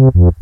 Where's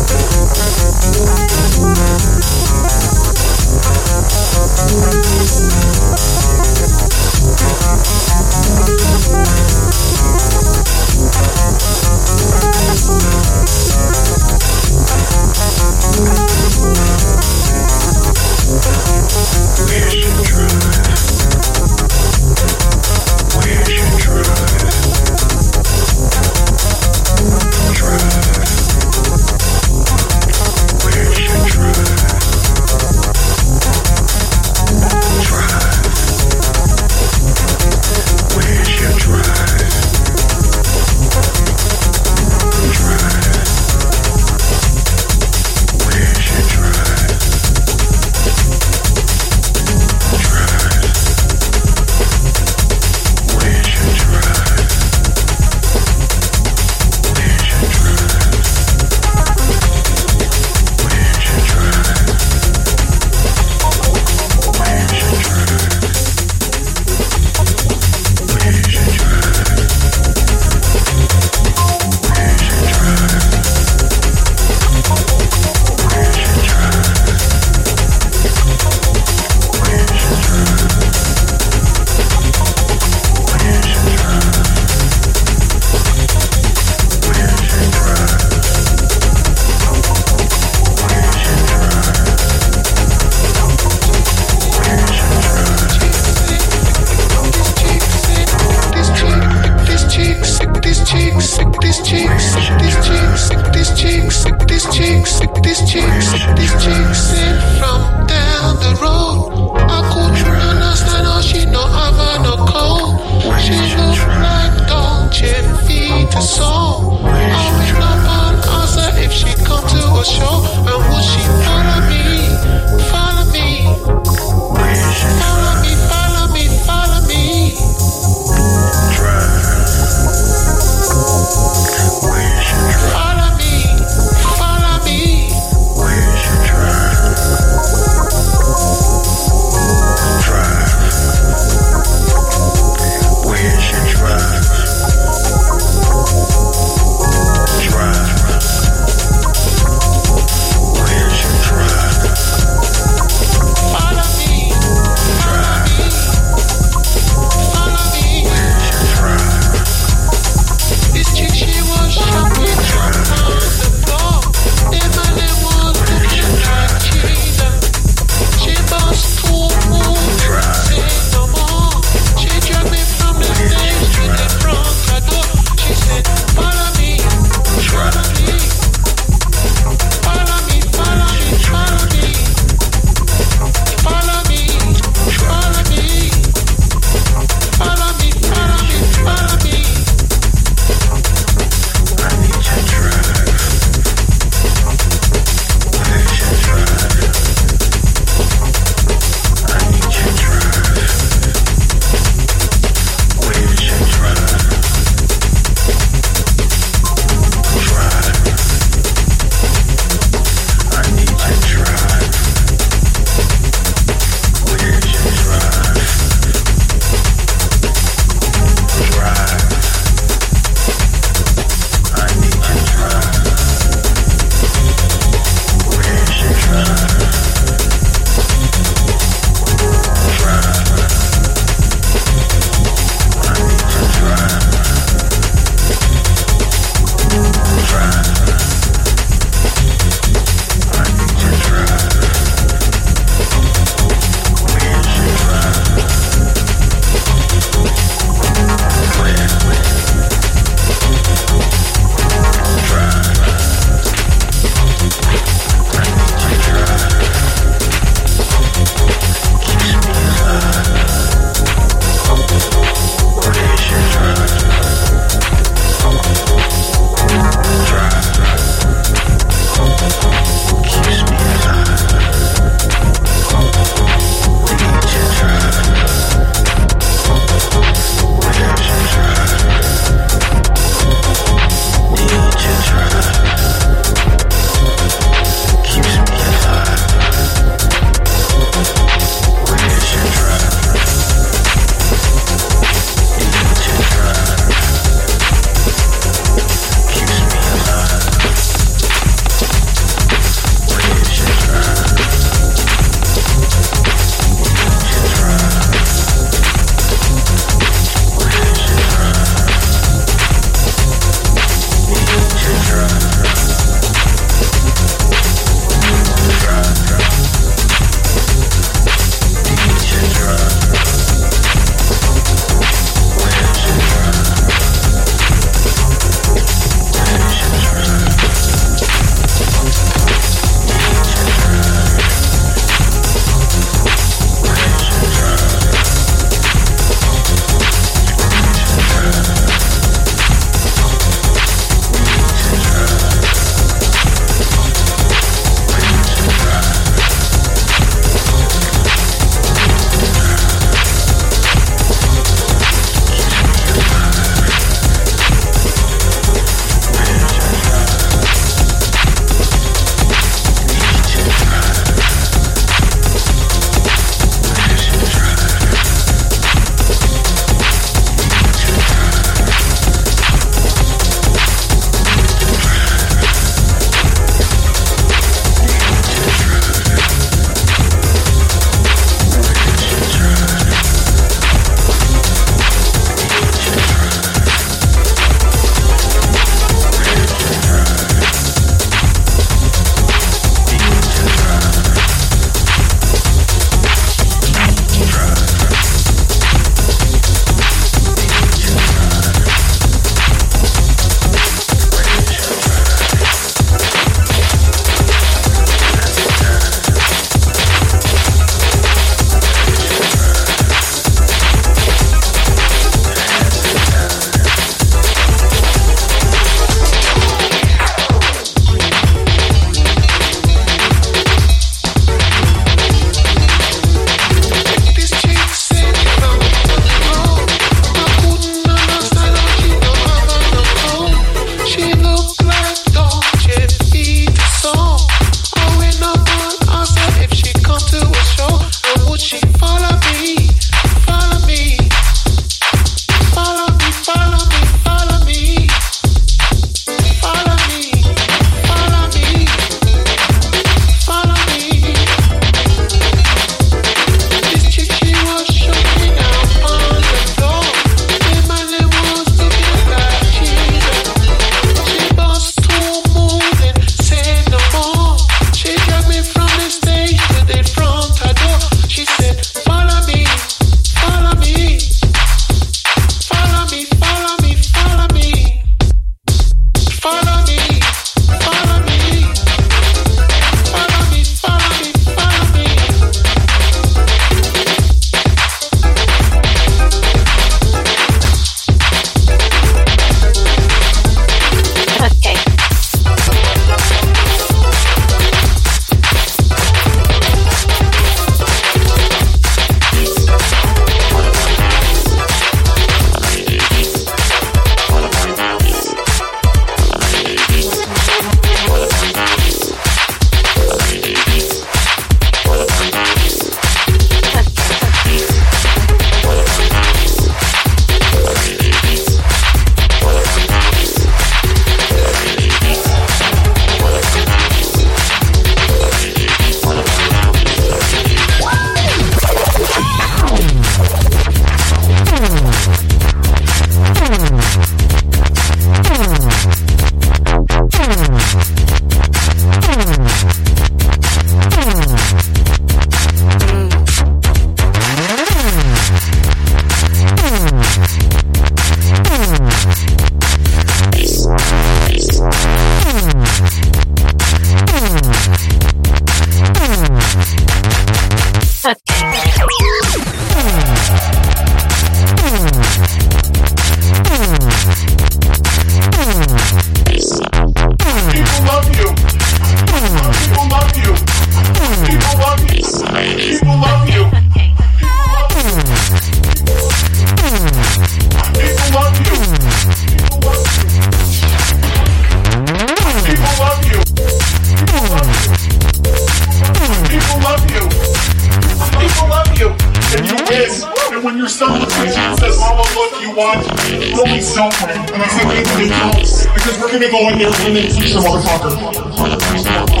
don't play. And I said, wait until they don't. Because we're gonna go in there and make the motherfucker.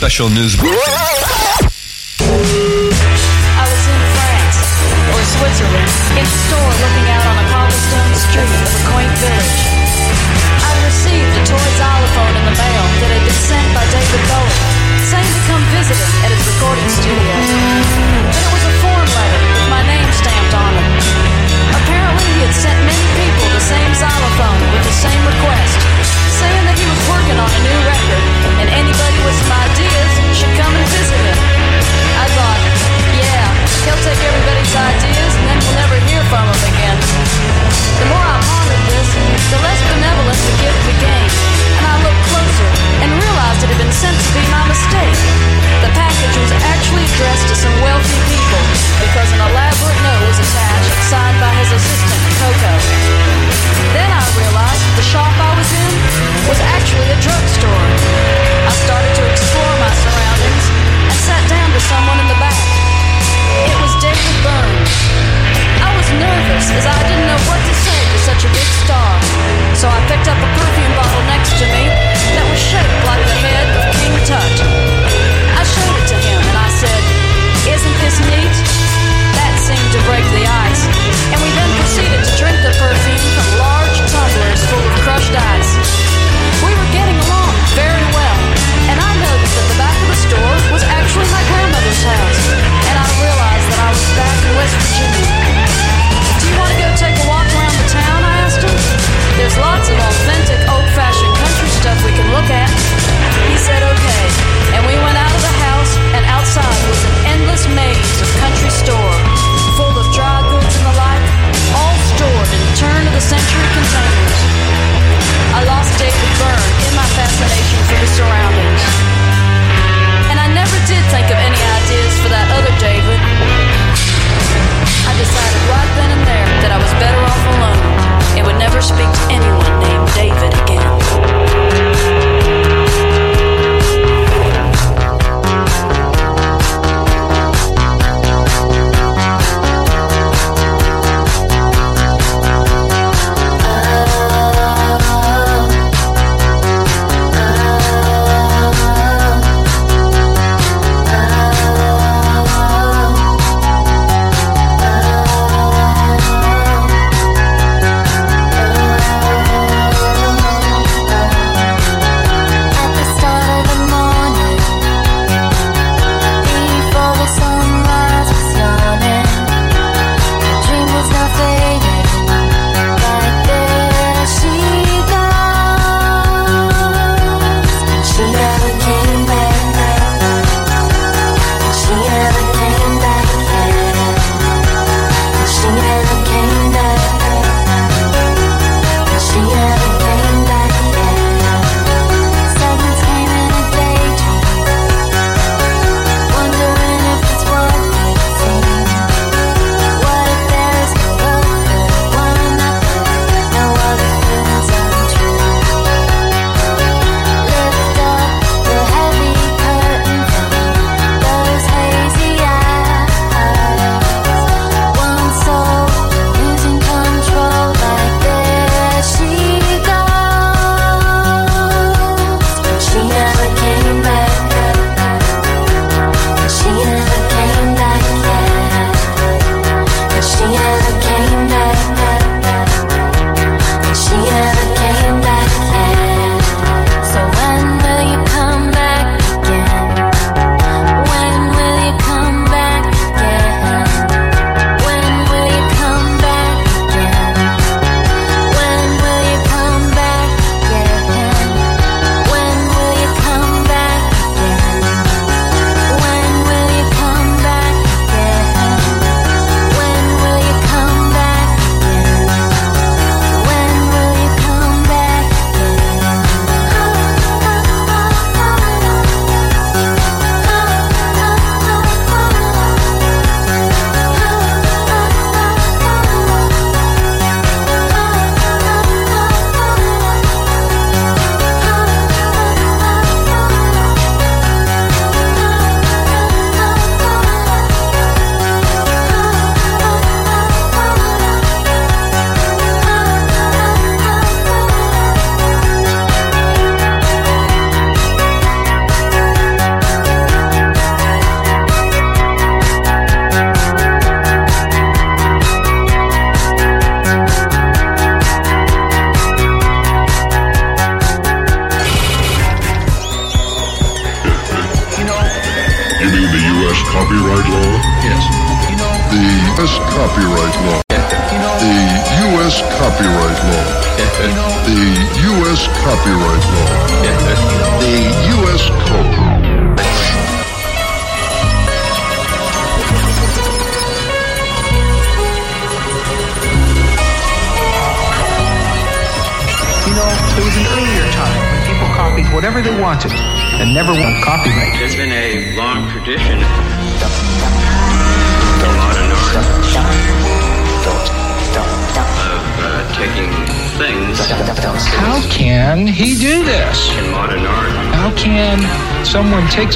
special news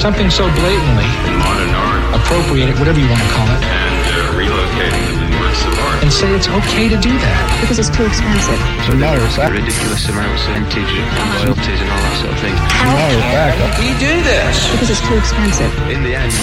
something so blatantly, in modern art, appropriate it, whatever you want to call it, and uh, relocating them in works of art. and say it's okay to do that? because it's too expensive. So now no, ridiculous amounts of vintage and royalties and all that sort of thing. He do this? Because it's too expensive. In the end,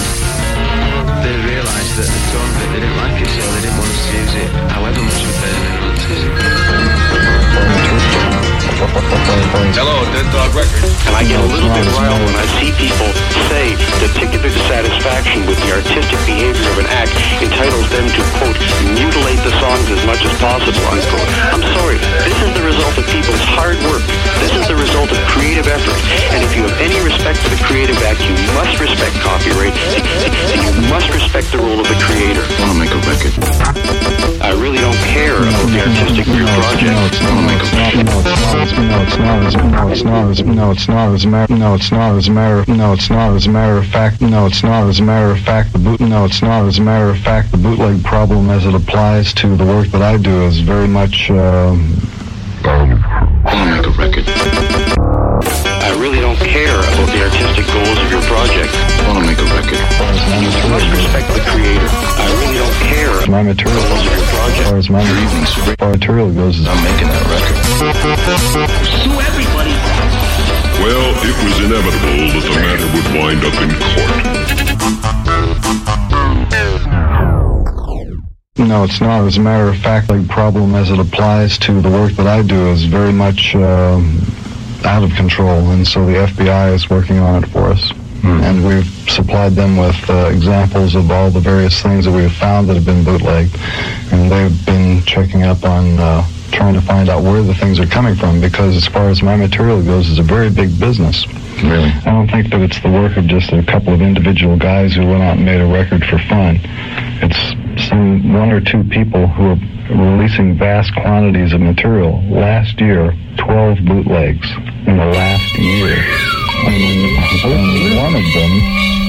As, no, it's not. As a matter. No, it's not. As a matter. No, it's not. As a matter of fact. No, it's not. As a matter of fact. The boot. No, it's not. As a matter of fact, the bootleg problem, as it applies to the work that I do, is very much. Uh, I want to make a record. I really don't care about the artistic goals of your project. I want to make a record. You must respect the creator. I really don't care as my material. goals of your As far as my as far material goes, is I'm making that record. Sue everybody. Well, it was inevitable that the matter would wind up in court. No, it's not. As a matter of fact, the problem as it applies to the work that I do is very much uh, out of control, and so the FBI is working on it for us. And we've supplied them with uh, examples of all the various things that we have found that have been bootlegged, and they've been checking up on uh, trying to find out where the things are coming from. Because as far as my material goes, it's a very big business. Really? I don't think that it's the work of just a couple of individual guys who went out and made a record for fun. It's some one or two people who are releasing vast quantities of material. Last year, 12 bootlegs in the last year. And one of them